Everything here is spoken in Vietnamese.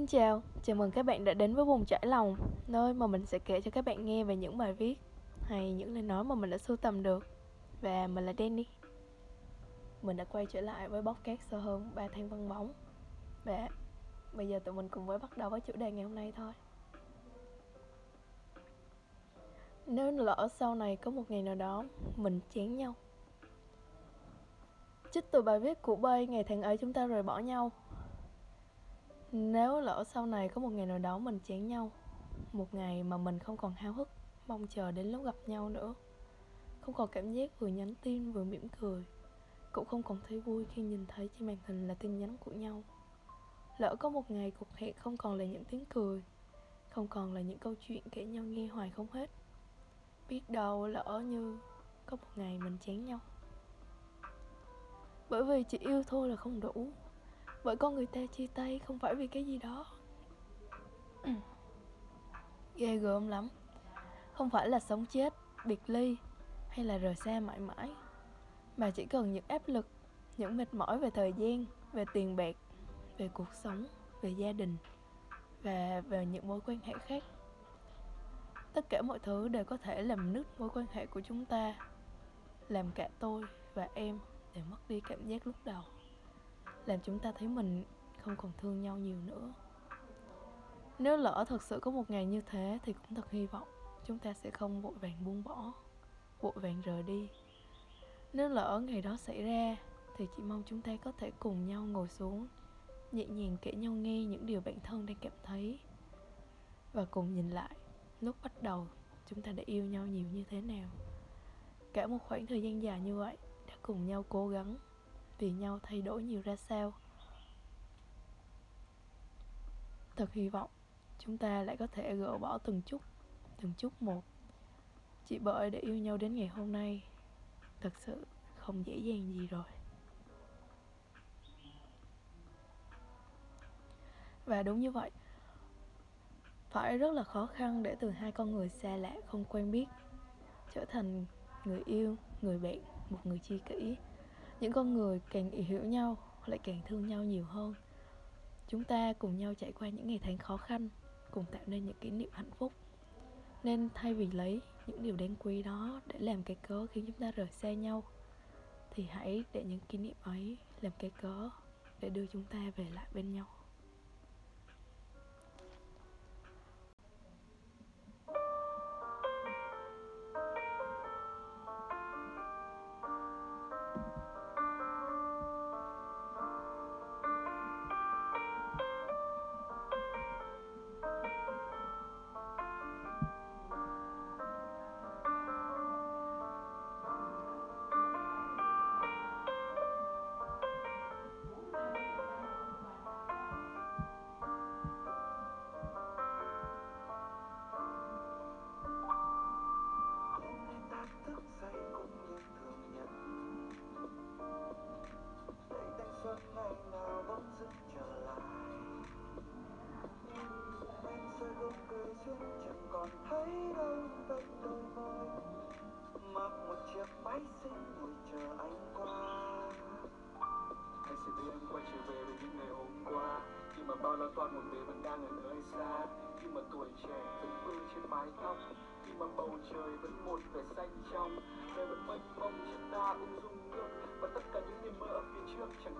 Xin chào, chào mừng các bạn đã đến với vùng trải lòng, nơi mà mình sẽ kể cho các bạn nghe về những bài viết hay những lời nói mà mình đã sưu tầm được. Và mình là Danny. Mình đã quay trở lại với podcast sau hơn 3 tháng vắng bóng. Và bây giờ tụi mình cùng với bắt đầu với chủ đề ngày hôm nay thôi. Nếu lỡ sau này có một ngày nào đó mình chán nhau Trích từ bài viết của Bay Ngày tháng ấy chúng ta rời bỏ nhau nếu lỡ sau này có một ngày nào đó mình chán nhau, Một ngày mà mình không còn háo hức, Mong chờ đến lúc gặp nhau nữa, Không còn cảm giác vừa nhắn tin vừa mỉm cười, Cũng không còn thấy vui khi nhìn thấy trên màn hình là tin nhắn của nhau. Lỡ có một ngày cuộc hẹn không còn là những tiếng cười, Không còn là những câu chuyện kể nhau nghe hoài không hết, Biết đâu lỡ như có một ngày mình chán nhau. Bởi vì chỉ yêu thôi là không đủ bởi con người ta chia tay không phải vì cái gì đó. Ghê gớm lắm. Không phải là sống chết biệt ly hay là rời xa mãi mãi mà chỉ cần những áp lực những mệt mỏi về thời gian về tiền bạc về cuộc sống về gia đình và về những mối quan hệ khác. Tất cả mọi thứ đều có thể làm nứt mối quan hệ của chúng ta làm cả tôi và em đều mất đi cảm giác lúc đầu làm chúng ta thấy mình không còn thương nhau nhiều nữa. Nếu lỡ thật sự có một ngày như thế thì cũng thật hy vọng chúng ta sẽ không vội vàng buông bỏ, vội vàng rời đi. Nếu lỡ ngày đó xảy ra thì chỉ mong chúng ta có thể cùng nhau ngồi xuống, nhẹ nhàng kể nhau nghe những điều bản thân đang cảm thấy. Và cùng nhìn lại lúc bắt đầu chúng ta đã yêu nhau nhiều như thế nào. Cả một khoảng thời gian dài như vậy đã cùng nhau cố gắng vì nhau thay đổi nhiều ra sao. Thật hy vọng chúng ta lại có thể gỡ bỏ từng chút từng chút một. Chỉ bởi để yêu nhau đến ngày hôm nay, thật sự không dễ dàng gì rồi. Và đúng như vậy, phải rất là khó khăn để từ hai con người xa lạ không quen biết, trở thành người yêu, người bạn, một người chi kỷ những con người càng hiểu nhau, lại càng thương nhau nhiều hơn. Chúng ta cùng nhau trải qua những ngày tháng khó khăn, cùng tạo nên những kỷ niệm hạnh phúc. Nên thay vì lấy những điều đáng quý đó để làm cái cớ khiến chúng ta rời xa nhau, thì hãy để những kỷ niệm ấy làm cái cớ để đưa chúng ta về lại bên nhau. Bao lo toan một mình vẫn đang ở nơi xa. Khi mà tuổi trẻ vẫn vương trên mái tóc, khi mà bầu trời vẫn một vẻ xanh trong đời vẫn mênh mông chúng ta ung dung ngước và tất cả những niềm mơ ở phía trước chẳng